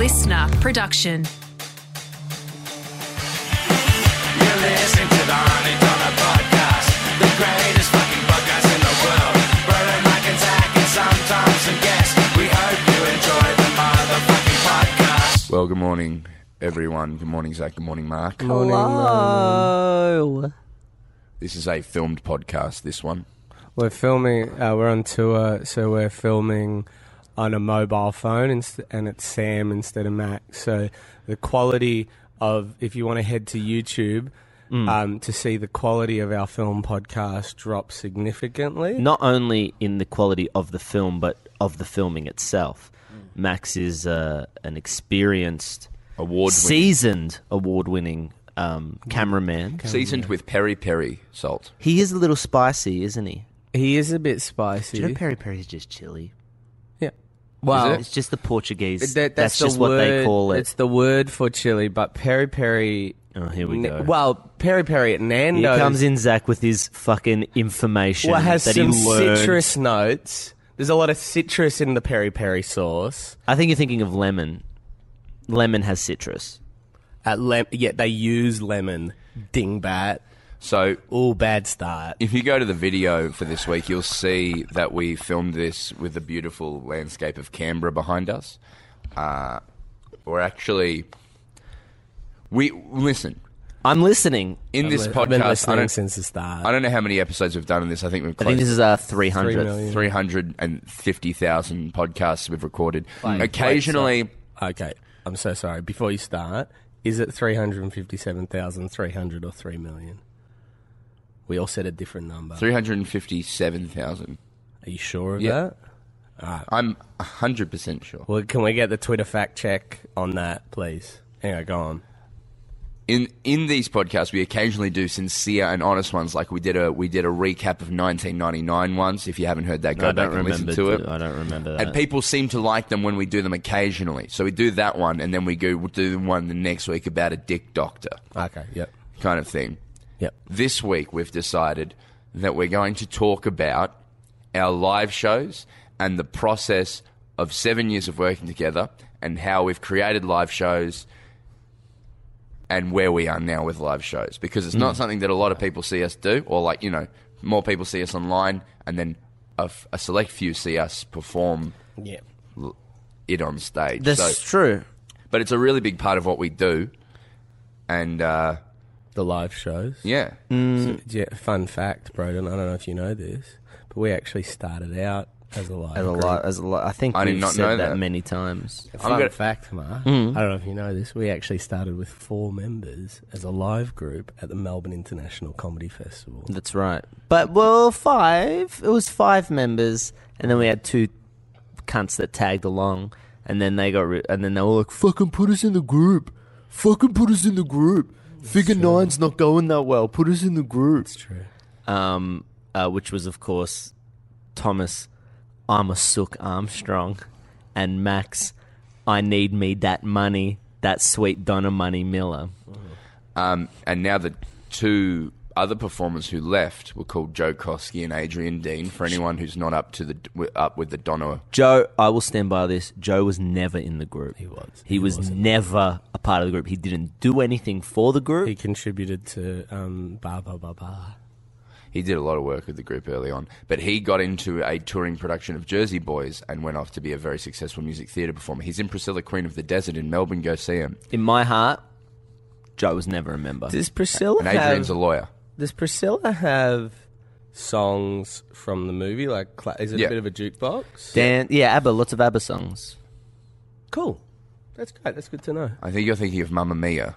listener production. You're listening to the Aunty Donna Podcast, the greatest fucking podcast in the world. Brother Mike and Zach and sometimes some guests. We hope you enjoy the motherfucking podcast. Well, good morning, everyone. Good morning, Zach. Good morning, Mark. Hello. This is a filmed podcast, this one. We're filming. Uh, we're on tour, so we're filming on a mobile phone, inst- and it's Sam instead of Max. So the quality of, if you want to head to YouTube um, to see the quality of our film podcast drop significantly. not only in the quality of the film, but of the filming itself. Max is uh, an experienced, Award seasoned, award-winning um, cameraman. Seasoned with peri peri salt. He is a little spicy, isn't he? He is a bit spicy. Do you know peri peri is just chili? Yeah. Well, it? It's just the Portuguese. that- that's, the just what they call it. It's the word for chili, but peri peri. oh, here we go. Well, peri peri at here Nando's. comes in Zach with his fucking information Well, it has that some he learned. citrus notes. There's a lot of citrus in the peri peri sauce. I think you're thinking of lemon. Lemon has citrus. At lem- yeah, they use lemon. Dingbat. So, All bad start. if you go to the video for this week, you'll see that we filmed this with the beautiful landscape of Canberra behind us. Uh, we're actually. We listen I'm listening. in this I've been podcast. I listening don't, since the start. I don't know how many episodes we've done in this. I think we've I close think this is our Three 300th. million. 350,000 podcasts we've recorded. Occasionally, okay, I'm so sorry. Before you start, is it 357,300 or 3 million? We all said a different number. 357,000. Are you sure of Yeah. that? I'm 100% sure. Well, can we get the Twitter fact check on that, please? Anyway, go on. in in these podcasts we occasionally do sincere and honest ones like we did a we did a recap of 1999 once if you haven't heard that go I back don't and listen remember. to it I don't remember that. and people seem to like them when we do them occasionally so we do that one and then we go we'll do the one the next week about a dick doctor Okay, yep. kind of thing Yep. this week we've decided that we're going to talk about our live shows and the process of seven years of working together and how we've created live shows and where we are now with live shows because it's not something that a lot of people see us do or like you know more people see us online and then a, f- a select few see us perform Yeah. it on stage That's so, true. but it's a really big part of what we do and uh, The live shows. yeah So, yeah, fun fact, Broden. I don't know if you know this, but we actually started out as a live. As a group. lot, as a lot. I think I did we've not said know that, that. many times. Fun gonna- fact, Mark. Hmm. I don't know if you know this. We actually started with four members as a live group at the Melbourne International Comedy Festival. That's right. But well, five. It was five members, and then we had two cunts that tagged along, and then they got, re- and then they were like, "Fucking put us in the group. Fucking put us in the group. Figure nine's not going that well. Put us in the group." It's true. Um, uh, which was of course Thomas, I'm a sook Armstrong, and Max, I need me that money, that sweet Donna Money Miller. Um, and now the two other performers who left were called Joe Kosky and Adrian Dean. For anyone who's not up to the up with the Donna, Joe, I will stand by this. Joe was never in the group. He was. He, was never a part of the group. He didn't do anything for the group. He contributed to um, Ba Ba Ba Ba. he did a lot of work with the group early on. But he got into a touring production of Jersey Boys and went off to be a very successful music theatre performer. He's in Priscilla, Queen of the Desert in Melbourne. Go see him. in my heart, Joe was never a member. Does Priscilla And Adrian's have? a lawyer. Does Priscilla have songs from the movie? Like, is it Yeah. a bit of a jukebox? Dan, yeah, ABBA, lots of ABBA songs. Cool. That's great. That's good to know. I think you're thinking of Mamma Mia.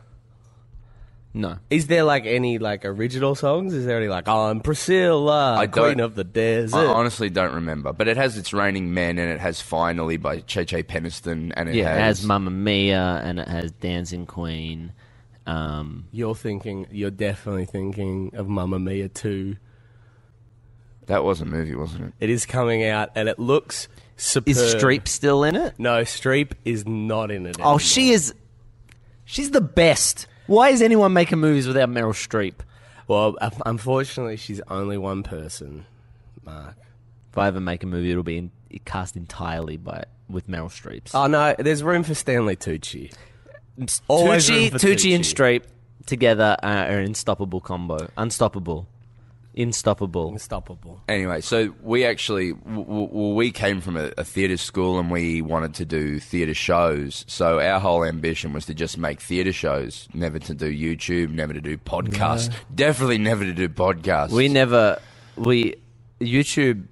No. Is there like any like original songs? Is there any like I'm Priscilla, I Queen don't- of the Desert? I honestly don't remember, but it has "It's Raining Men" and it has "Finally" by CeCe Peniston, and it Yeah, it has, has Mamma Mia and it has Dancing Queen. Um, You're thinking. You're definitely thinking of Mamma Mia 2. that was a movie, wasn't it? It is coming out, and it looks superb. is Streep still in it? No, Streep is not in it. Oh, anymore. she is. She's the best. Why is anyone making movies without Meryl Streep? Well, unfortunately, she's only one person, Mark. If I ever make a movie, it'll be in, cast entirely by with Meryl Streep. Oh no, there's room for Stanley Tucci. Always room Tucci, for Tucci and Tucci. Streep together are an unstoppable combo. Unstoppable. Unstoppable. Unstoppable. Anyway, so we actually w- w- we came from a, a theatre school and we wanted to do theatre shows. So our whole ambition was to just make theatre shows, never to do YouTube, never to do podcasts, definitely never to do podcasts. We never we YouTube.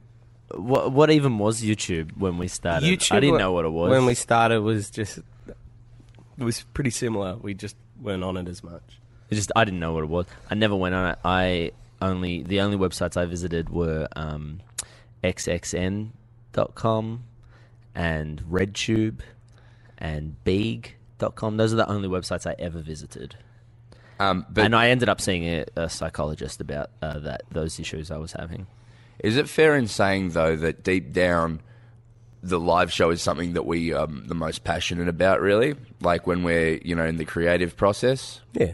What what even was YouTube when we started? YouTube. I didn't wa- know what it was. when we started. Was just it was pretty similar. We just weren't on it as much. It just I didn't know what it was. I never went on it. I only the only websites I visited were um, xxn.com and RedTube and Beeg.com. Those are the only websites I ever visited. um, but and I ended up seeing a, a psychologist about uh, that those issues I was having. Is it fair in saying though that deep down, the live show is something that we um the most passionate about? Really, like when we're you know in the creative process. Yeah.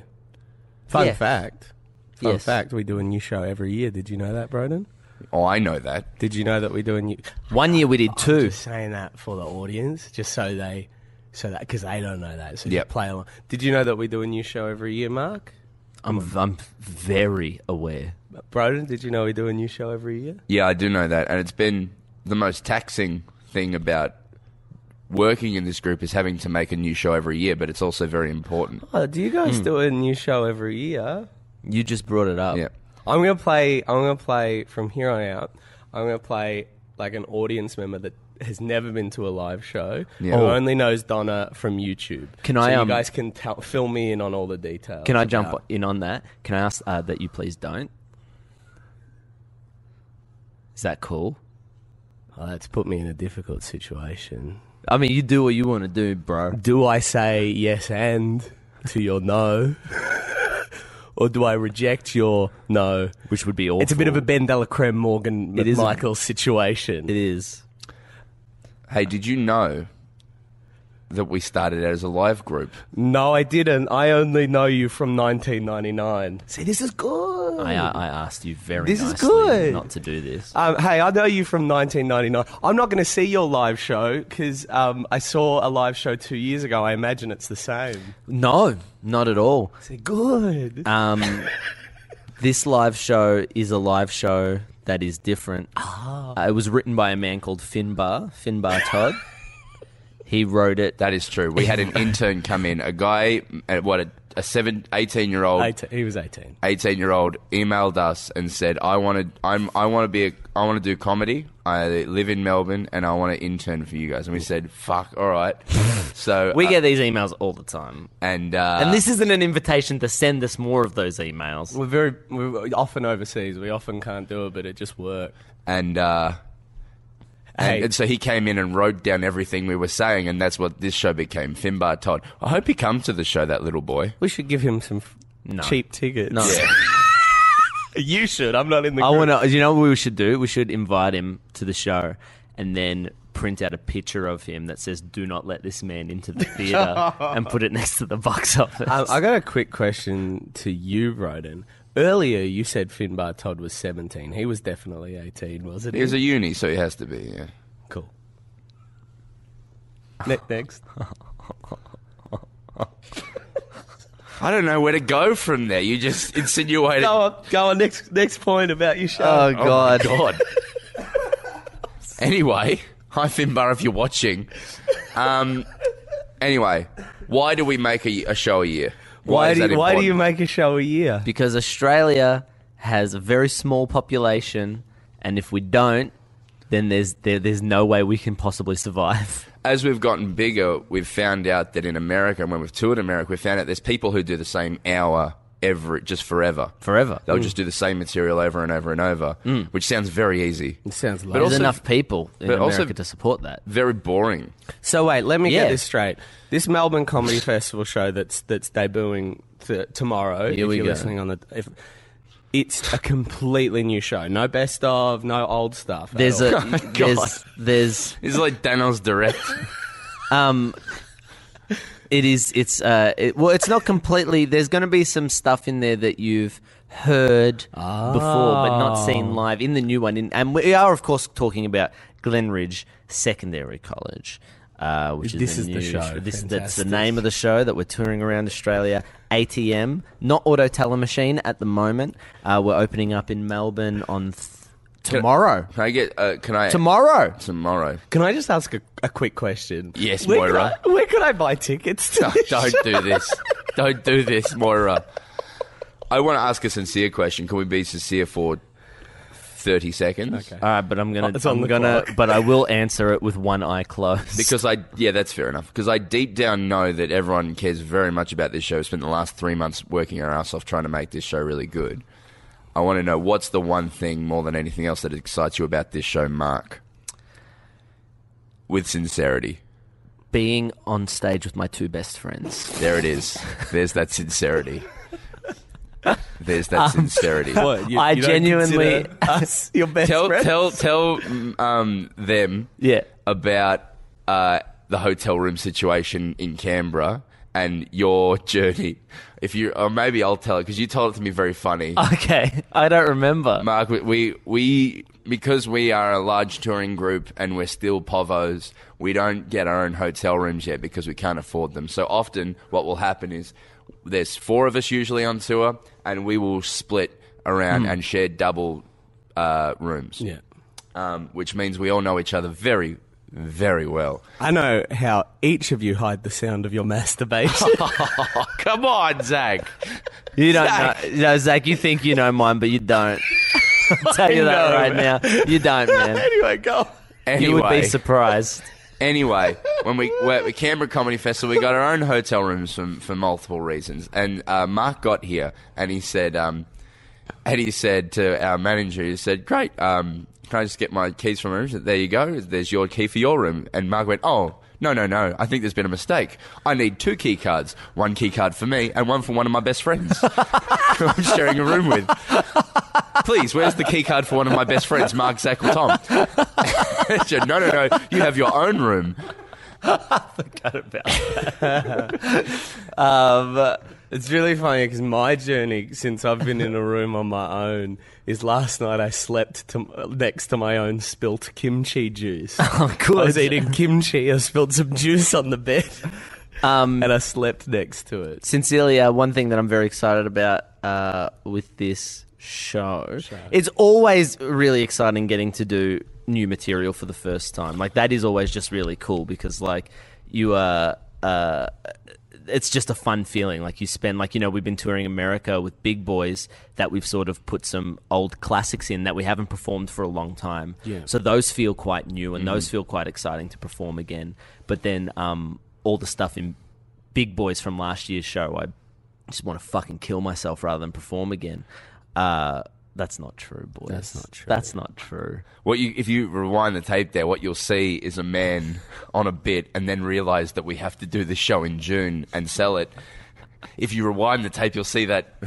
Fun Yeah. fact. Fun Yes. fact. We do a new show every year. Did you know that, Broden? Oh, I know that. Did you know that we do a new? One year we did I'm two. just saying that for the audience, just so they, so that because they don't know that, so Yep. just play along. Did you know that we do a new show every year, Mark? I'm I'm very aware. Broden, did you know we do a new show every year? Yeah, I do know that, and it's been the most taxing thing about working in this group is having to make a new show every year, but it's also very important. Oh, do you guys do a new show every year? You just brought it up. Yeah. I'm gonna play. I'm gonna play from here on out. I'm gonna play like an audience member that has never been to a live show, Yeah. who Oh. only knows Donna from YouTube. Can so I, You um, guys can tell, fill me in on all the details. Can I jump about- in on that? Can I ask uh, that you please don't? Is that cool? Oh, that's put me in a difficult situation. I mean, you do what you want to do, bro. Do I say yes and to your no, or do I reject your no? Which would be awful. It's a bit of a Ben Delacreme Morgan It is a- situation. It is. Hey, did you know that we started out as a live group? No, I didn't. I only know you from 1999. See, this is good. I, I asked you very This is nicely good. not to do this. Um, hey, I know you from 1999. I'm not going to see your live show because um, I saw a live show two years ago. I imagine it's the same. No, not at all. Say good. Um, this live show is a live show that is different. Ah. Uh, it was written by a man called Finbar, Finbar Todd. he wrote it. That is true. We had an intern come in, a guy, uh, what, a, a seven, 18 year old 18, he was 18. 18 year old emailed us and said, I want to, I'm, I want to be, a, I want to do comedy. I live in Melbourne and I want to intern for you guys. And we said, fuck, all right. so We uh, get these emails all the time. and, uh, and this isn't an invitation to send us more of those emails. We're very we're often overseas. We often can't do it, but it just worked. and, uh, and, Hey. and so he came in and wrote down everything we were saying, and that's what this show became. Finbar Todd. I hope he comes to the show, that little boy. We should give him some f- No. cheap tickets. No. you should. I'm not in the. I want to. You know what we should do? We should invite him to the show, and then print out a picture of him that says "Do not let this man into the theater," and put it next to the box office. Um, I got a quick question to you, Broden. Earlier, you said Finbar Todd was 17. He was definitely 18, wasn't he? He was a uni, so he has to be, yeah. cool. Ne- next. I don't know where to go from there. You just insinuated. Go on. Go on. Next. Next point about your show. oh God! God. anyway, hi Finbar if you're watching. Um, anyway, why do we make a, a show a year? Why is do you, Why do you make a show a year? Because Australia has a very small population, and if we don't, then there's there, there's no way we can possibly survive. As we've gotten bigger, we've found out that in America, and when we've toured America, we've found out there's people who do the same hour every just forever. Forever. They'll just do the same material over and over and over, which sounds very easy, It sounds like. There's also- enough people in but America also- to support that. very boring. So wait, let me Yeah. get this straight. This Melbourne Comedy Festival show that's that's debuting th- tomorrow. Here if we you're go. listening on the, if, it's a completely new show. No best of, no old stuff. at There's all. a there's there's It's like Daniel's direct. Um, it is. It's uh. It, well, it's not completely. There's going to be some stuff in there that you've heard before but not Oh. seen live in the new one. In, and we are, of course, talking about Glennridge Secondary College. Uh, which is This the is the show. This, that's the name of the show that we're touring around Australia. ATM, not Auto Teller Machine at the moment. Uh, we're opening up in Melbourne on tomorrow. Can I get? Uh, can I? Tomorrow. Tomorrow. Can I just ask a, a quick question? Yes, where Moira. Could I, where could I buy tickets to? No, this don't show? do this. Don't do this, Moira. I want to ask a sincere question. Can we be sincere for thirty seconds? Okay. All right, but I'm gonna, Oh, it's on I'm the gonna, clock. but I will answer it with one eye closed. Because I, yeah, that's fair enough. Because I deep down know that everyone cares very much about this show. Spent the last three months working our ass off trying to make this show really good. I want to know what's the one thing more than anything else that excites you about this show, Mark? With sincerity. being on stage with my two best friends. There it is. There's that sincerity. There's Um, that sincerity. What, you- I you don't genuinely- consider us your best Tell friends? tell tell mm, um, them Yeah. about uh, the hotel room situation in Canberra and your journey. If you, or maybe I'll tell it because you told it to me very funny. Okay, I don't remember. Mark, we, we we because we are a large touring group and we're still povos. We don't get our own hotel rooms yet because we can't afford them. So often, what will happen is there's four of us usually on tour, and we will split around and share double uh, rooms. Yeah. um, which means we all know each other very, very well. I know how each of you hide the sound of your masturbation. Come on, Zach. You don't Zach. know, no, Zach. You think you know mine, but you don't. I'll tell you that know, right now. You don't, man. anyway, go. Anyway, You would be surprised. anyway, when we were at the Canberra Comedy Festival, we got our own hotel rooms for, for multiple reasons. And uh, Mark got here, and he said, um, and he said to our manager, he said, "Great, um, can I just get my keys from my room?" Said, There you go. There's your key for your room. And Mark went, "Oh." No, no, no. I think there's been a mistake. I need two key cards. One key card for me and one for one of my best friends who I'm sharing a room with. Please, where's the key card for one of my best friends, Mark, Zach, or Tom? Said, no, no, no. You have your own room. Um, it's really funny because my journey since I've been in a room on my own is last night I slept to, next to my own spilt kimchi juice. Oh, I was eating kimchi. I spilled some juice on the bed, Um, and I slept next to it. sincerely, uh, one thing that I'm very excited about uh, with this show, it's always really exciting getting to do new material for the first time. Like that is always just really cool because like you are. Uh, it's just a fun feeling. Like you spend, like you know, we've been touring America with big boys that we've sort of put some old classics in that we haven't performed for a long time. Yeah. So those feel quite new and those feel quite exciting to perform again. But then um, all the stuff in Big Boys from last year's show, I just want to fucking kill myself rather than perform again. Uh, that's not true, boys. That's not true. That's not true. What you, if you rewind the tape there, what you'll see is a man on a bit and then realize that we have to do the show in June and sell it. If you rewind the tape, you'll see that.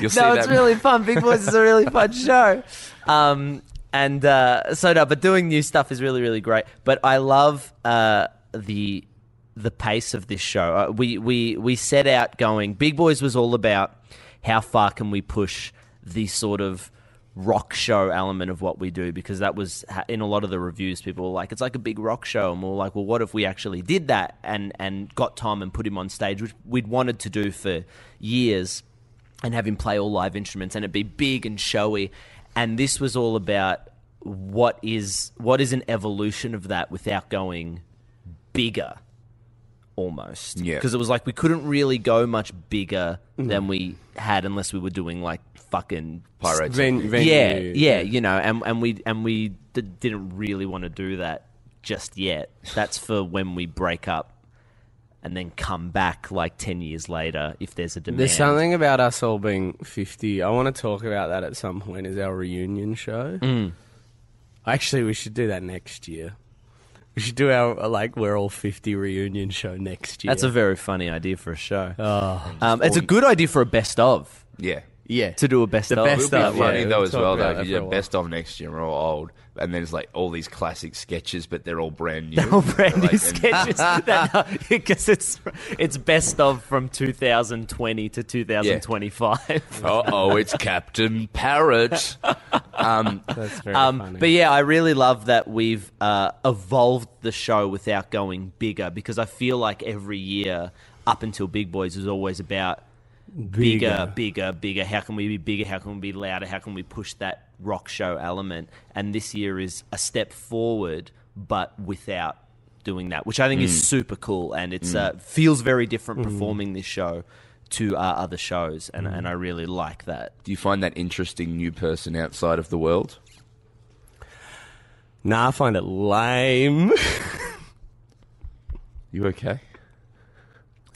You'll see No, that. it's really fun. Big Boys is a really fun show. Um, and uh, so no, but doing new stuff is really really great. But I love uh, the the pace of this show. Uh, we we we set out going. Big Boys was all about how far can we push the sort of rock show element of what we do because that was in a lot of the reviews people were like it's like a big rock show. And we we're like well what if we actually did that and and got Tom and put him on stage which we'd wanted to do for years and have him play all live instruments and it'd be big and showy. And this was all about what is what is an evolution of that without going bigger almost Yeah. because it was like we couldn't really go much bigger than we had unless we were doing like fucking Pirates. Ven- venue, yeah, yeah, you know, and and we and we d- didn't really want to do that just yet. That's for when we break up and then come back like ten years later if there's a demand. There's something about us all being 50. I want to talk about that at some point as our reunion show. Mm. Actually, we should do that next year. We should do our, like, we're all 50 reunion show next year. That's a very funny idea for a show. Oh. Um, it's a good idea for a best of. Yeah. Yeah. to do a best The of. best It'll be of, funny yeah, though we'll as talk well about though. that for you a have while. best of next year, we're all old, and then there's like all these classic sketches, but they're all brand new. All brand new Like, and- sketches because it's it's best of from 2020 to 2025. Uh oh, it's Captain Parrot. Um, That's very Um, funny. but yeah, I really love that we've uh, evolved the show without going bigger because I feel like every year up until Big Boys is always about bigger, bigger, bigger. How can we be bigger? How can we be louder? How can we push that rock show element? And this year is a step forward, but without doing that, which I think is mm. super cool. And it's mm. uh, feels very different mm-hmm. performing this show to our other shows, and, mm. and I really like that. do you find that interesting new person outside of the world? Nah, I find it lame. You okay?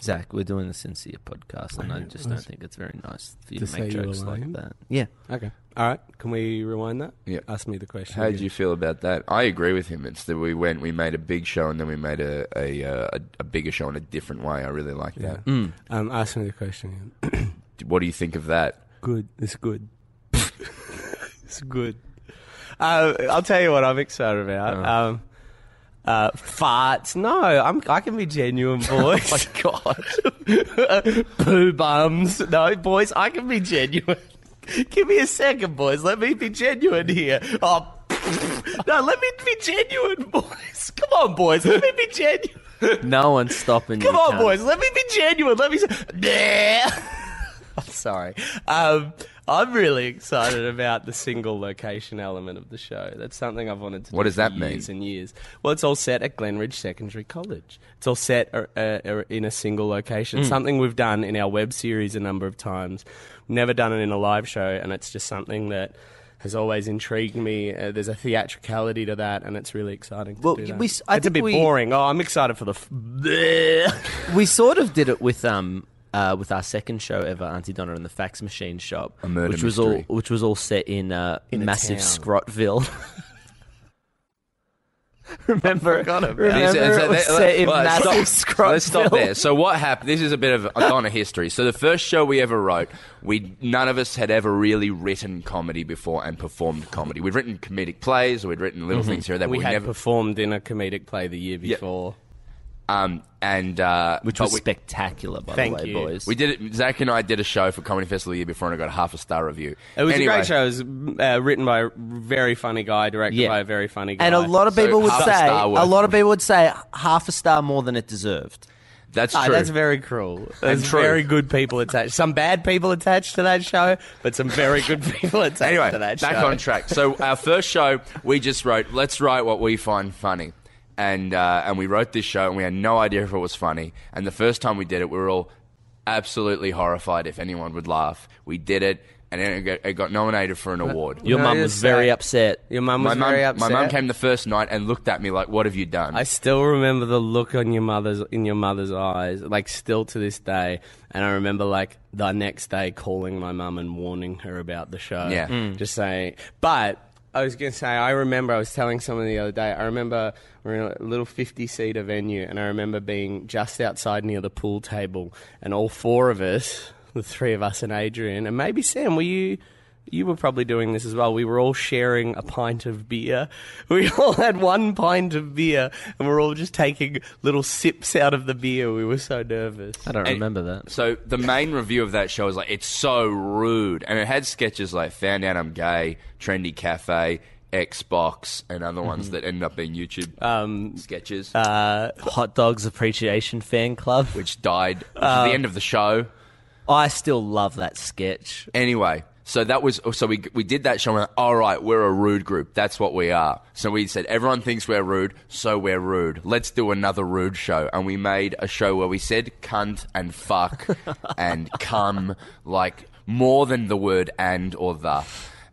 Zach, we're doing the sincere podcast, and I just don't think it's very nice for you To to, make jokes like that. Yeah. okay. All right. Can we rewind that? Yeah. Ask me the question. How did you feel about that? I agree with him. It's that we went, we made a big show, and then we made a a, uh, a, a bigger show in a different way. I really like Yeah. that. Um, ask me the question. What do you think of that? Good. It's good. it's good. Uh, I'll tell you what I'm excited about. Oh. Um, uh, farts. No, I'm. I can be genuine, boys. Oh my God! Poo bums. No, boys, I can be genuine. Give me a second, boys. Let me be genuine here. Oh, no, let me be genuine, boys. Come on, boys. Let me be genuine. No one's stopping Come you. Come on, boys. Let me be genuine. Let me. I'm sorry. Um, I'm really excited about the single location element of the show. That's something I've wanted to. What do does that for mean? Years and years. Well, it's all set at Glennridge Secondary College. It's all set uh, uh, in a single location. Something we've done in our web series a number of times. Never done it in a live show, and it's just something that. Has always intrigued me. Uh, there's a theatricality to that, and it's really exciting. To Well, do that. we s- I it's a think bit we- boring. Oh, I'm excited for the. F- We sort of did it with um uh, with our second show ever, Aunty Donna and the Fax Machine Shop, A murder which was all which was all set in uh, In a massive town. Scrotville. remember, forgot about remember This- it so was set in well, massive stop- Scrotville. Let's stop there. So what happened? This is a bit of a Donna history. So the first show we ever wrote, we none of us had ever really written comedy before and performed comedy. We'd written comedic plays, or we'd written little things here and there. we we had never, performed in a comedic play the year before. Um, and uh, which was we, spectacular, by Thank the way, you. boys. we did it. Zach and I did a show for Comedy Festival the year before, and I got a half a star review. It was Anyway, a great show. It was uh, written by a very funny guy, directed Yeah. by a very funny guy. and a lot of So people would half a say star a lot of people would say half a star more than it deserved. That's Ah, true. that's very cruel. There's true. very good people attached. Some bad people attached to that show, but some very good people attached Anyway, to that show. back show. on track. So our first show, we just wrote, let's write what we find funny. And, uh, and we wrote this show, and we had no idea if it was funny. And the first time we did it, we were all absolutely horrified if anyone would laugh. We did it, and it got, it got nominated for an award. Your Can I mum just was very say- upset. Your mum my was mum, very my mum came the first night and looked at me like, "What have you done?" I still remember the look on your mother's in your mother's eyes, like still to this day. And I remember like the next day calling my mum and warning her about the show. Yeah. Mm. just saying. But I was gonna say, I remember I was telling someone the other day. I remember we're in a little fifty-seater venue, and I remember being just outside near the pool table, and all four of us, the three of us and Adrian, and maybe Sam, were you? You were probably doing this as well. We were all sharing a pint of beer. We all had one pint of beer, and we're all just taking little sips out of the beer. We were so nervous. I don't And- remember that. So the main review of that show was like, it's so rude, and it had sketches like "Found Out I'm Gay," "Trendy Cafe," Xbox, and other ones that ended up being YouTube Um, sketches, uh, Hot Dogs Appreciation Fan Club. which died which is the end of the show. I still love that sketch. Anyway, so that was so we we did that show. And all right, we're a rude group. That's what we are. So we said everyone thinks we're rude, so we're rude. Let's do another rude show. And we made a show where we said cunt and fuck and cum like more than the word and or the.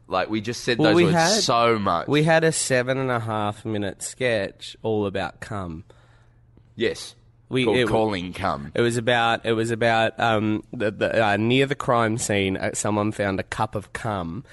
Like we just said Well, those we words had- so much. we had a seven and a half minute sketch all about cum. yes, We- called it- calling cum. It was about it was about um, the, the, uh, near the crime scene. Uh, someone found a cup of cum,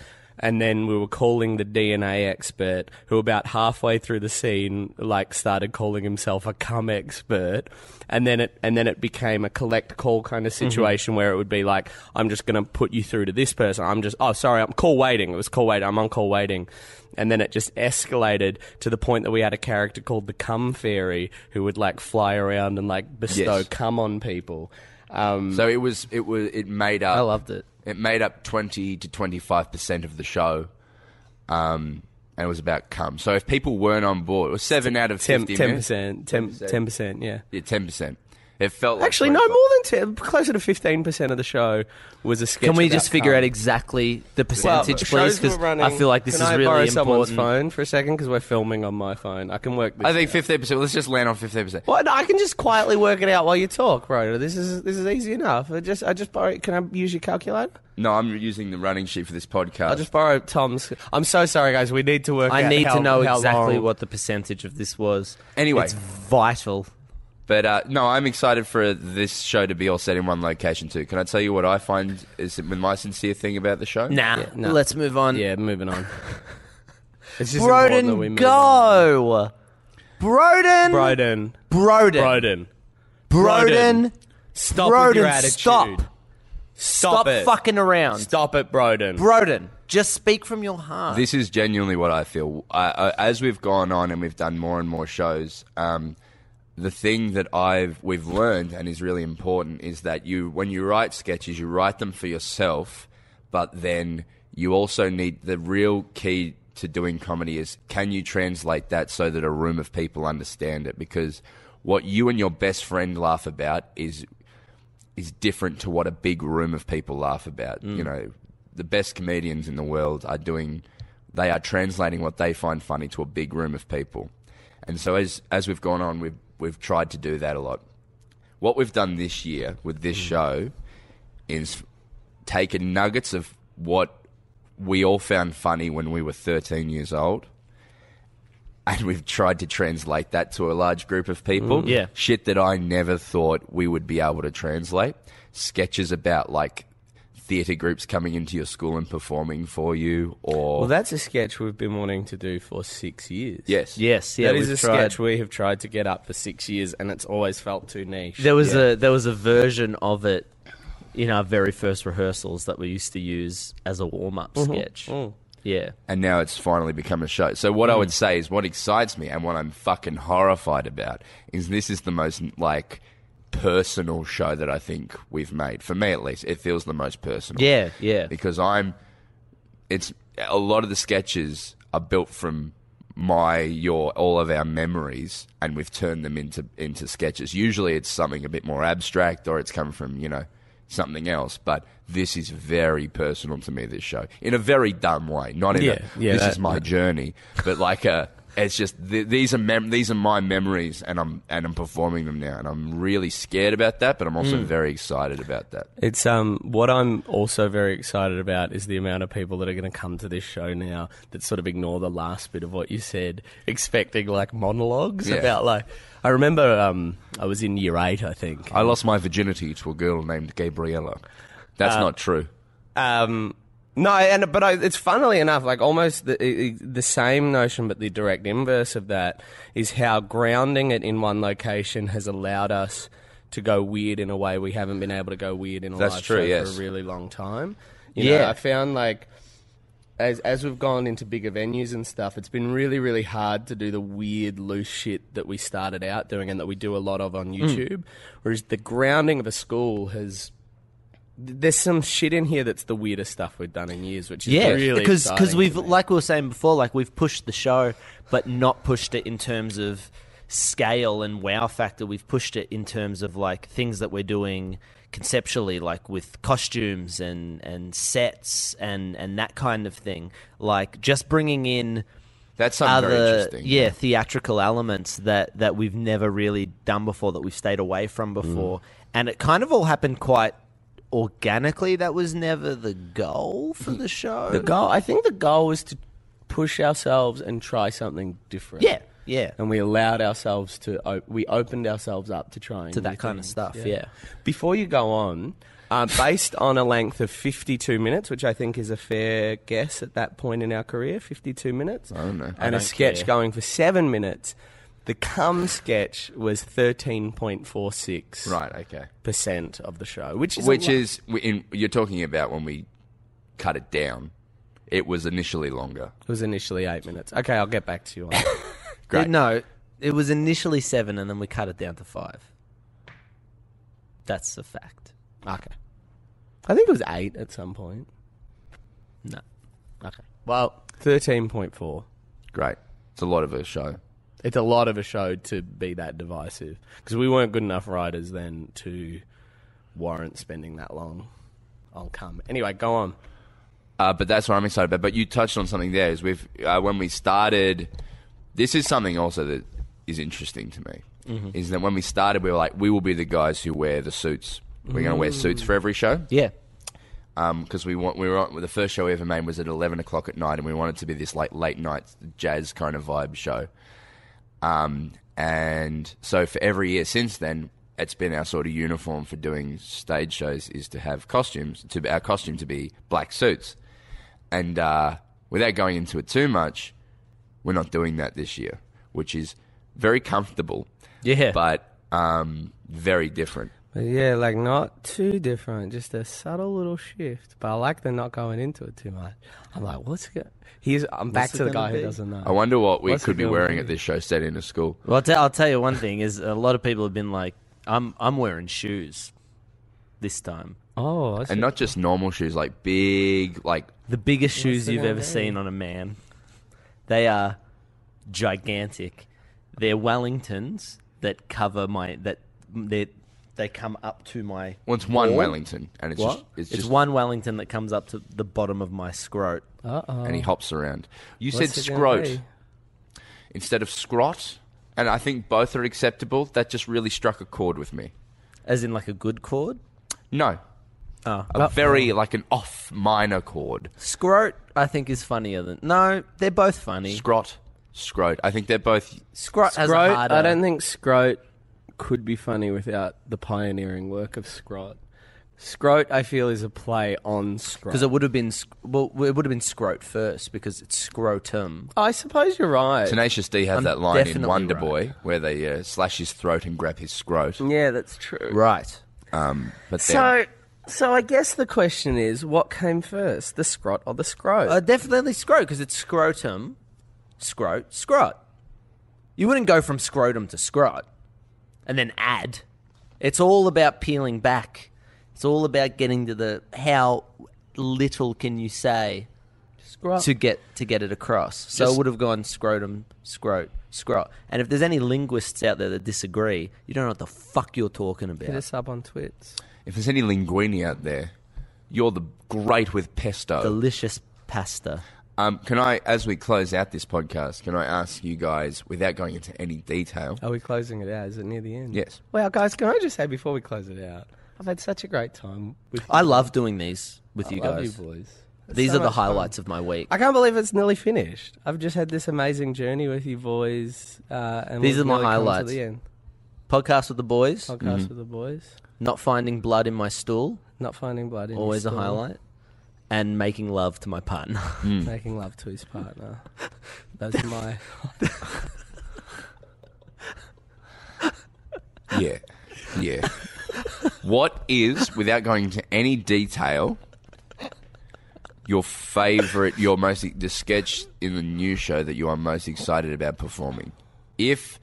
and then we were calling the DNA expert, who about halfway through the scene, like started calling himself a cum expert, and then it and then it became a collect call kind of situation where it would be like, I'm just going to put you through to this person. I'm just, oh, sorry, I'm call waiting. It was call waiting. I'm on call waiting. And then it just escalated to the point that we had a character called the cum fairy who would like fly around and like bestow Yes. cum on people. Um, So it was it was it made up. I loved it. It made up twenty to twenty five percent of the show, um, and it was about cum. So if people weren't on board, it was seven out of 10 fifty. minutes. percent, 10 percent, yeah. Yeah, ten percent. It felt like Actually, no 25. more than 10, closer to fifteen percent of the show was a sketch. Can we about just figure cum. out exactly the Well, percentage, please? shows Because were running- I feel like this Can is I really borrow someone's important. phone for a second because we're filming on my phone. I can work. This I think out. fifteen percent. Let's just land on fifteen percent. Well, no, I can just quietly work it out while you talk, bro. This is this is easy enough. I just I just borrow. Can I use your calculator? No, I'm using the running sheet for this podcast. I'll just borrow Tom's. I'm so sorry, guys. We need to work. I out need how- to know how exactly long- what the percentage of this was. Anyway. it's vital. But uh, no, I'm excited for this show to be all set in one location too. Can I tell you what I find is my sincere thing about the show? Nah, Yeah, no. let's move on. Yeah, moving on. It's just important that we Broden, move on. go. Broden, Broden. Broden, Broden. Broden, Stop with your Broden, attitude. stop. Stop, Stop it. fucking around. Stop it, Broden. Broden, just speak from your heart. This is genuinely what I feel. I, I, as we've gone on and we've done more and more shows, um, the thing that I've we've learned and is really important is that you, when you write sketches, you write them for yourself, but then you also need the real key to doing comedy is can you translate that so that a room of people understand it? Because what you and your best friend laugh about is is different to what a big room of people laugh about. Mm. You know, the best comedians in the world are doing, they are translating what they find funny to a big room of people. And so as as we've gone on, we've we've tried to do that a lot. What we've done this year with this mm. show is taken nuggets of what we all found funny when we were 13 years old. And we've tried to translate that to a large group of people. Mm. yeah. Shit that I never thought we would be able to translate. Sketches about like theatre groups coming into your school and performing for you or Well, that's a sketch we've been wanting to do for six years. yes. yes, yeah, that is a tried. sketch we have tried to get up for six years, and it's always felt too niche. There was Yeah. a there was a version of it in our very first rehearsals that we used to use as a warm up sketch. Mm. Yeah, and now it's finally become a show. So what I would say is what excites me and what I'm fucking horrified about is this is the most like personal show that I think we've made. For me at least, it feels the most personal. yeah, yeah. Because I'm it's a lot of the sketches are built from my your all of our memories and we've turned them into into sketches. Usually it's something a bit more abstract or it's come from, you know, something else, but this is very personal to me this show in a very dumb way. Not in Yeah, a yeah, this that- is my that- journey, but like a it's just th- these are mem- these are my memories and I'm and I'm performing them now and I'm really scared about that, but I'm also Mm. very excited about that. It's um what I'm also very excited about is the amount of people that are going to come to this show now that sort of ignore the last bit of what you said, expecting like monologues Yeah. about like. I remember um I was in year eight, I think. I lost my virginity to a girl named Gabriella. That's Uh, not true. Um, no, and but I, it's funnily enough, like almost the the same notion, but the direct inverse of that is how grounding it in one location has allowed us to go weird in a way we haven't been able to go weird in a That's live true, show yes. for a really long time. You Yeah. know, I found like as as we've gone into bigger venues and stuff, it's been really really hard to do the weird loose shit that we started out doing and that we do a lot of on mm. YouTube. Whereas the grounding of a school has there's some shit in here that's the weirdest stuff we've done in years, which is yeah, really because exciting to we've like we were saying before, like we've pushed the show, but not pushed it in terms of scale and wow factor. We've pushed it in terms of like things that we're doing conceptually, like with costumes and and sets and and that kind of thing. Like just bringing in That's something very other interesting. yeah theatrical elements that that we've never really done before that we've stayed away from before Mm. and it kind of all happened quite organically that was never the goal for the show the goal. I think the goal was to push ourselves and try something different. yeah Yeah. and we allowed ourselves to. Op- we opened ourselves up to trying To that new kind of stuff, yeah. Before you go on, uh, based on a length of 52 minutes, which I think is a fair guess at that point in our career, 52 minutes, I don't know. and I a don't sketch care. going for seven minutes. The cum sketch was 13.46 Right. Okay. percent of the show, which is a Which lot. is in, you're talking about when we cut it down. It was initially longer. it was initially eight minutes. Okay, I'll get back to you on that. Great. No, it was initially seven, and then we cut it down to five. That's a fact. okay, I think it was eight at some point. No. Okay, Well, 13.4. Great. It's a lot of a show. It's a lot of a show to be that divisive because we weren't good enough writers then to warrant spending that long on come. Anyway, go on. Uh, but that's what I'm excited about. But you touched on something there. Is we've uh, when we started. This is something also that is interesting to me. Is that when we started, we were like, we will be the guys who wear the suits. We're going to wear suits for every show yeah. because we want we were on, the first show we ever made was at 11 o'clock at night, and we wanted to be this like late night jazz kind of vibe show. Um, and so for every year since then, it's been our sort of uniform for doing stage shows is to have costumes to our costume to be black suits, and uh, without going into it too much, we're not doing that this year, which is very comfortable, Yeah. but um, very different. But yeah, like not too different, just a subtle little shift. But I like the not going into it too much. I'm like, what's it? He's. I'm back What's to the guy be? who doesn't know. I wonder what we What's could be wearing be? at this show set into school. Well, I'll, t- I'll tell you one thing is a lot of people have been like, I'm I'm wearing shoes this time. oh, I see. And not just normal shoes, like big, like The biggest shoes you've ever be? seen on a man. They are gigantic. They're Wellingtons that cover my that they they come up to my. well, it's one wall. Wellington, and it's What? just it's, It's, just one Wellington that comes up to the bottom of my scrot. Uh-oh. and he hops around. You What's said it scrot instead of scrot, and I think both are acceptable. That just really struck a chord with me. As in like a good chord. No, Oh. a very like an off minor chord. Scrot, I think, is funnier than. No, they're both funny. Scrot, scrot. I think they're both. Scrot has a Scrote, harder. I don't think Scrote could be funny without the pioneering work of Scrot. Scrote, I feel, is a play on Scrot. Because it would have been sc- well, it would have been scrot first because it's scrotum. I suppose you're right. Tenacious D has I'm that line in definitely Wonder right. Boy where they uh, slash his throat and grab his scrot. Yeah, that's true. Right. Um, but then, So, so I guess the question is, what came first, the Scrot or the Scrote? Uh, definitely scrot because it's scrotum, scrot, scrot. You wouldn't go from scrotum to scrot and then add. It's all about peeling back. It's all about getting to the how little can you say Scrot. to get to get it across. So Just- it would have gone scrotum, scrot, scrot. And if there's any linguists out there that disagree, you don't know what the fuck you're talking about. Hit about. us up on Twits. if there's any linguini out there, you're the great with pesto. Delicious pasta. Um, can I, as we close out this podcast, can I ask you guys, without going into any detail? Are we closing it out? Is it near the end? Yes. Well, guys, can I just say before we close it out, I've had such a great time with you. I love doing these with you guys. I you love guys. you boys. It's These so are the much fun. highlights of my week. I can't believe it's nearly finished. I've just had this amazing journey with you boys. Uh, and These are my highlights. To the end. Podcast with the boys, Podcast with the boys. not finding blood in my stool, Not finding blood in always a your stool. highlight, and making love to my partner. Hmm. Making love to his partner. That's my. Yeah. Yeah. what is, without going into any detail, your favorite, your most, the sketch in the new show that you are most excited about performing? If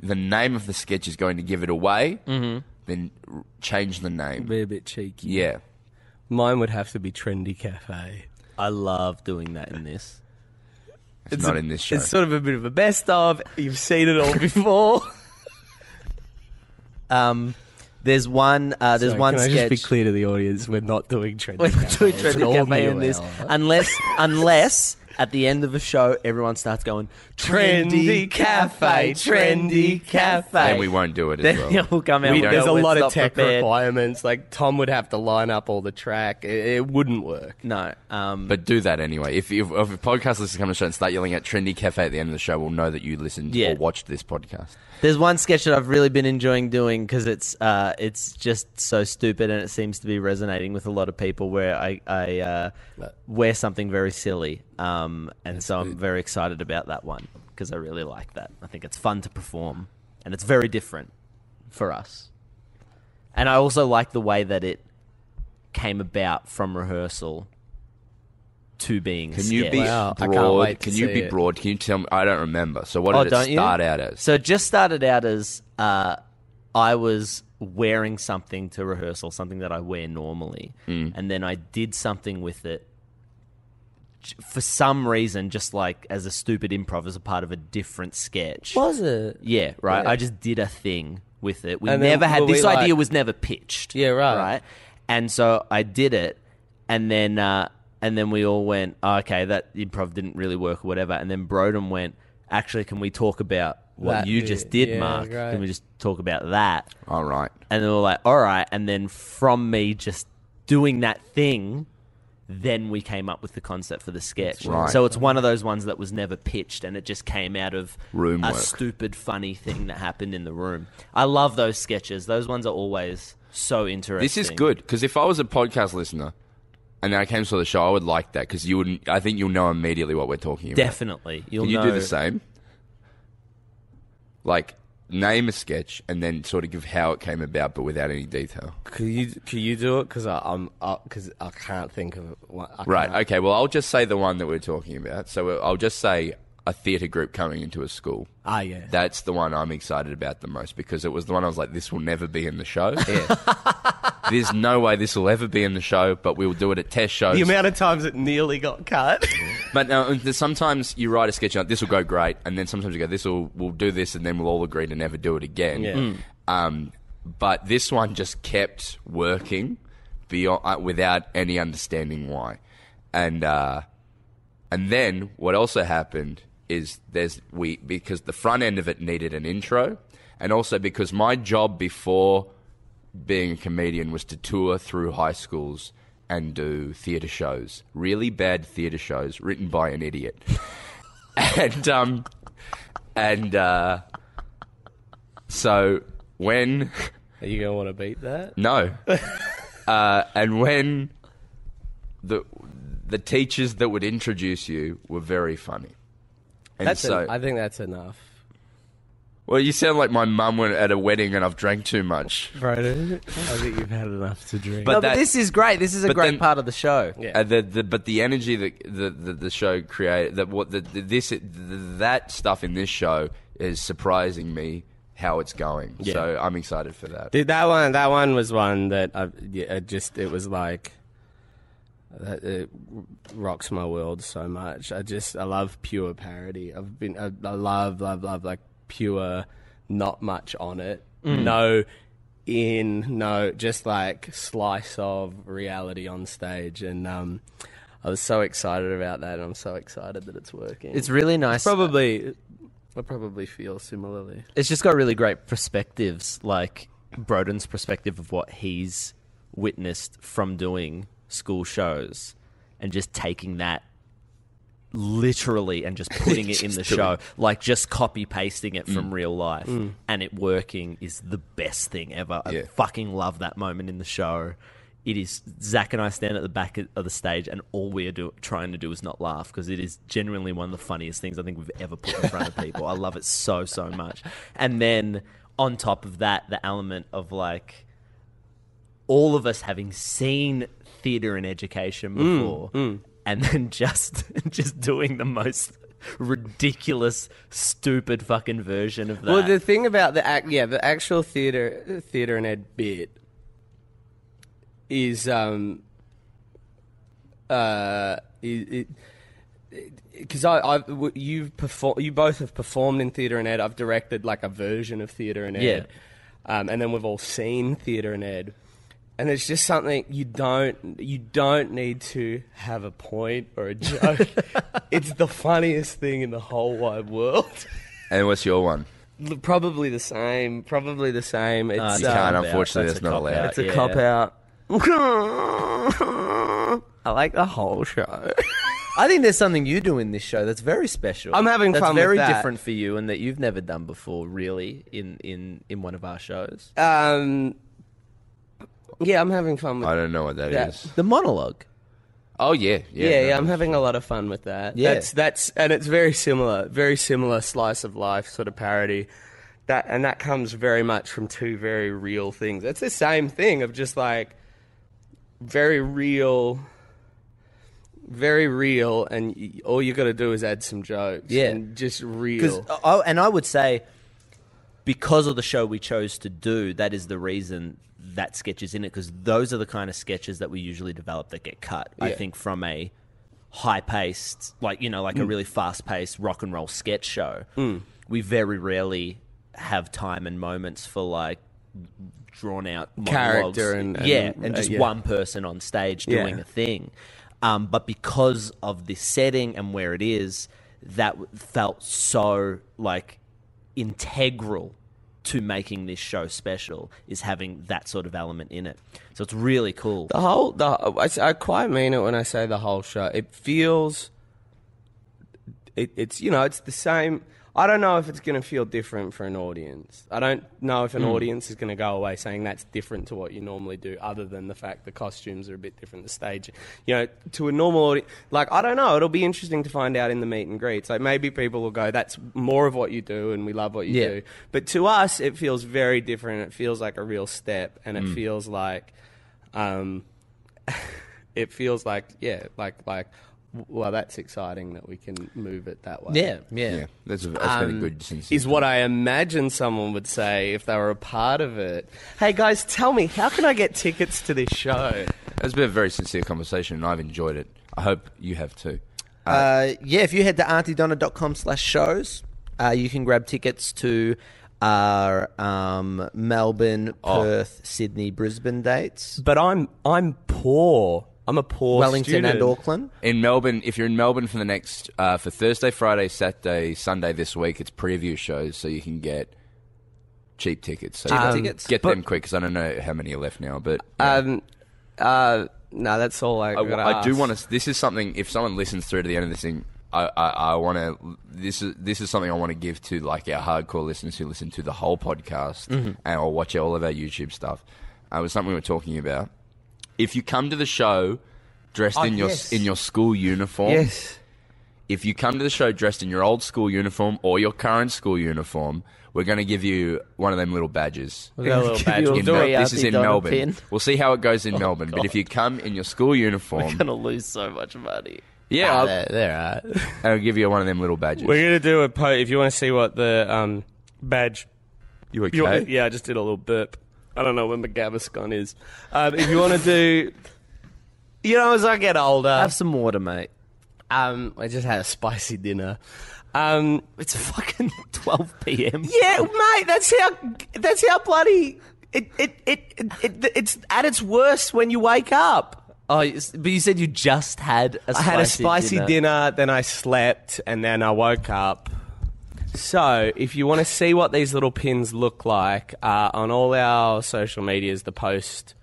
the name of the sketch is going to give it away, mm-hmm. then change the name. Be a bit cheeky. Yeah. Mine would have to be Trendy Cafe. I love doing that in this. It's, not in this show. It's sort of a bit of a best of. You've seen it all before. Um, there's one. Uh, there's Sorry, one can I just be clear to the audience? We're not doing Trendy We're Cafe. doing Trendy an Cafe in this, unless unless at the end of a show, everyone starts going Trendy cafe, trendy cafe. Then we won't do it as Then well. you'll come out. We, with there's a "We're lot of not tech prepared." requirements. Like Tom would have to line up all the track. It, it wouldn't work. No, um, But do that anyway. If, if, if a podcast listener come to the show and start yelling at Trendy Cafe at the end of the show, we'll know that you listened Yeah. or watched this podcast. There's one sketch that I've really been enjoying doing because it's uh, it's just so stupid and it seems to be resonating with a lot of people. Where I I uh, wear something very silly, um, and so I'm very excited about that one because I really like that. I think it's fun to perform and it's very different for us. And I also like the way that it came about from rehearsal to being. a Can you be Wow, I can't broad? wait to Can you see be it. broad? Can you tell me? I don't remember. So what Oh, did don't it you? start out as? So it just started out as uh, I was wearing something to rehearsal, something that I wear normally, Mm. and then I did something with it. j- For some reason, just like as a stupid improv, as a part of a different sketch. Was it? Yeah, right. Yeah. I just did a thing with it. We And then never had were we this like- idea was never pitched. Yeah, right. Right. And so I did it, and then uh, and then we all went, oh, okay, that improv didn't really work or whatever. And then Broden went, actually, can we talk about what That you bit, just did, yeah, Mark? right. Can we just talk about that? All right. And then we we're like, all right. And then from me just doing that thing, then we came up with the concept for the sketch. Right. So it's one of those ones that was never pitched and it just came out of Room a work. stupid, funny thing that happened in the room. I love those sketches. Those ones are always so interesting. This is good because if I was a podcast listener and then I came to the show, I would like that because you would. I think you'll know immediately what we're talking about. Definitely. You'll Can you know. do the same? Like name a sketch and then sort of give how it came about, but without any detail. Could you could you do it? Because I'm because I can't think of one. I Right. can't. Okay. Well, I'll just say the one that we're talking about. So I'll just say a theatre group coming into a school. Ah, yeah. That's the one I'm excited about the most because it was the one I was like, this will never be in the show. There's no way this will ever be in the show, but we'll do it at test shows. the amount of times it nearly got cut. But uh, sometimes you write a sketch and this will go great, and then sometimes you go, this will we'll do this, and then we'll all agree to never do it again. Yeah. Mm. Um, but this one just kept working beyond uh, without any understanding why, and uh, and then what also happened is there's we because the front end of it needed an intro, and also because my job before being a comedian was to tour through high schools and do theatre shows, really bad theatre shows written by an idiot, and um, and uh, so when Are you gonna want to beat that? no, uh, and when the the teachers that would introduce you were very funny, and That's so en- I think that's enough. Well, you sound like my mum went at a wedding and I've drank too much. Broden, I think you've had enough to drink. But no, that- but this is great. This is a great then- part of the show. Yeah. Uh, the, the, but the energy that the, the, the show created, that what the, the, this the, that stuff in this show is surprising me how it's going. Yeah. So I'm excited for that. Dude, that one, that one was one that I yeah, just it was like that it rocks my world so much. I just I love pure parody. I've been I, I love love love like pure, not much on it. No in no just like slice of reality on stage and um I was so excited about that and I'm so excited that it's working. It's really nice. probably I probably feel similarly. it's just got really great perspectives, like Broden's perspective of what he's witnessed from doing school shows and just taking that literally and just putting it in the show, it. like just copy pasting it from mm. real life mm. and it working is the best thing ever. I fucking love that moment in the show. It is Zach and I stand at the back of the stage, and all we are do, trying to do is not laugh because it is genuinely one of the funniest things I think we've ever put in front of people. I love it so so much. And then on top of that, the element of like all of us having seen theatre and education mm, before, and then just just doing the most ridiculous, stupid fucking version of that. Well, the thing about the act, yeah, the actual theater, theater and ed bit is um uh it. because I, I've w- you've perform, you both have performed in theatre and ed. I've directed like a version of theatre and ed, Yeah. um, and then we've all seen theatre and ed. And it's just something you don't you don't need to have a point or a joke. it's the funniest thing in the whole wide world. And what's your one? Probably the same. Probably the same. It's, Ah, You a uh, can't, cop-out. unfortunately, That's that's a not allowed. cop-out. it's a Yeah. cop out. I like the whole show. I think there's something you do in this show that's very special. I'm having that's fun with very that. different for you and that you've never done before, really, in in in one of our shows. Um, yeah, I'm having fun with I don't know what that Yeah. is. The monologue. Oh yeah, yeah. Yeah, yeah, no, I'm no. having a lot of fun with that. Yeah. That's that's and it's very similar, very similar slice of life sort of parody. That and that comes very much from two very real things. It's the same thing of just like very real very real and y- all you got to do is add some jokes. Yeah. And just Because real. oh, and I would say because of the show we chose to do, that is the reason that sketch is in it. Because those are the kind of sketches that we usually develop that get cut. I think from a high paced, like you know, like Mm. a really fast paced rock and roll sketch show. We very rarely have time and moments for like drawn out monologues. Character and- and, yeah, and uh, just yeah. one person on stage Yeah. doing a thing. Um, but because of this setting and where it is, that felt so like integral to making this show special is having that sort of element in it. So it's really cool. The whole, the, I, quite mean it when I say the whole show. It feels, it, it's you know, it's the same. I don't know if it's going to feel different for an audience. I don't know if an Hmm. audience is going to go away saying that's different to what you normally do, other than the fact the costumes are a bit different, the stage. You know, to a normal audience, like I don't know. It'll be interesting to find out in the meet and greets. Like maybe people will go, "That's more of what you do, and we love what you Yeah. do." But to us, it feels very different. It feels like a real step, and it feels like um, it feels like yeah, like like well, that's exciting that we can move it that way. yeah, yeah. Yeah, that's, a, that's been a Um, good since is what I imagine someone would say if they were a part of it. Hey guys, tell me how can I get tickets to this show? It's been a very sincere conversation, and I've enjoyed it. I hope you have too. Uh, yeah, if you head to auntydonna.com slash shows, uh, you can grab tickets to our um, Melbourne, Oh. Perth, Sydney, Brisbane dates. But I'm I'm poor. I'm a poor Wellington student. and Auckland. In Melbourne, if you're in Melbourne for the next uh, for Thursday, Friday, Saturday, Sunday this week, it's preview shows, so you can get cheap tickets. So Cheap get- tickets? Get But- them quick because I don't know how many are left now. But yeah. Um, uh, no, that's all I. I, gotta I do want to. This is something. If someone listens through to the end of this thing, I, I, I want to. This is this is something I want to give to like our hardcore listeners who listen to the whole podcast Mm-hmm. and or watch all of our YouTube stuff. Uh, it was something we were talking about. If you come to the show dressed Oh, in your yes. in your school uniform, Yes. if you come to the show dressed in your old school uniform or your current school uniform, we're going to give you one of them little badges. We got little badge. We'll Mel- this is in Melbourne. pin. We'll see how it goes in Oh, Melbourne. But if you come in your school uniform, we're gonna lose so much money. yeah, Ah, I'll, there, there are. I'll give you one of them little badges. We're gonna do a po If you want to see what the um, badge you okay? You want- yeah, I just did a little burp. I don't know when McGaviscon is. Um, if you want to do, you know, as I get older, Have some water, mate. um, I just had a spicy dinner. Um, It's fucking 12 p.m. yeah, mate, that's how that's how bloody it it, it, it, it it's at its worst when you wake up. Oh, but you said you just had a I had a spicy dinner. then I slept, and then I woke up. So, if you want to see what these little pins look like, uh, on all our social medias, the post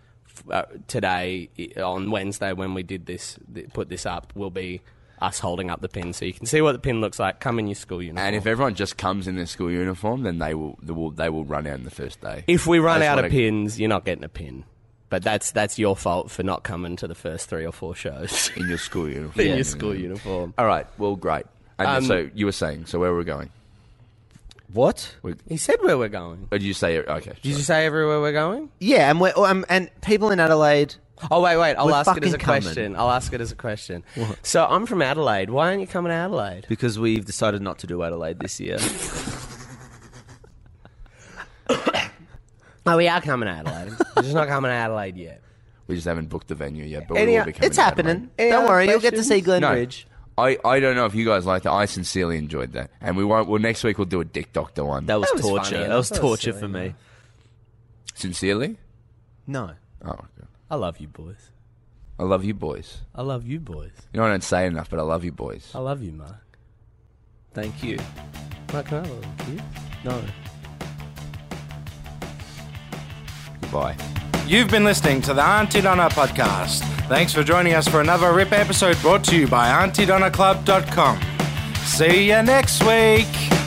uh, today on Wednesday when we did this, th- put this up, will be us holding up the pin, so you can see what the pin looks like. Come in your school uniform. And if everyone just comes in their school uniform, then they will they will, they will run out on the first day. If we run out of pins, you're not getting a pin. But that's that's your fault for not coming to the first three or four shows in your school uniform. in your school uniform. All right. Well, great. And Um, so you were saying. So where were we going? What? We, He said where we're going. or did you say okay? Did you say everywhere we're going? Yeah, and we're, um, and people in Adelaide. Oh wait, wait. I'll We're ask it as a coming. question. I'll ask it as a question. So I'm from Adelaide. Why aren't you coming to Adelaide? Because we've decided not to do Adelaide this year. Oh, we are coming to Adelaide. We're just not coming to Adelaide yet. We just haven't booked the venue yet, but Any- we will be coming it's to happening. Any Don't other worry, you'll get to see questions? No, Glennridge. I, I don't know if you guys liked it. I sincerely enjoyed that, and we won't. Well, next week we'll do a Dick Doctor one. That was, That was torture. funny that was. That was torture silly for me. enough. Sincerely, No. Oh, God. I love you, boys. I love you, boys. I love you, boys. You know, I don't say enough, but I love you, boys. I love you, Mark. Thank you. Mark, can I have a kiss? No. Goodbye. You've been listening to the Aunty Donna podcast. Thanks for joining us for another RIP episode brought to you by AuntyDonnaClub.com. See you next week.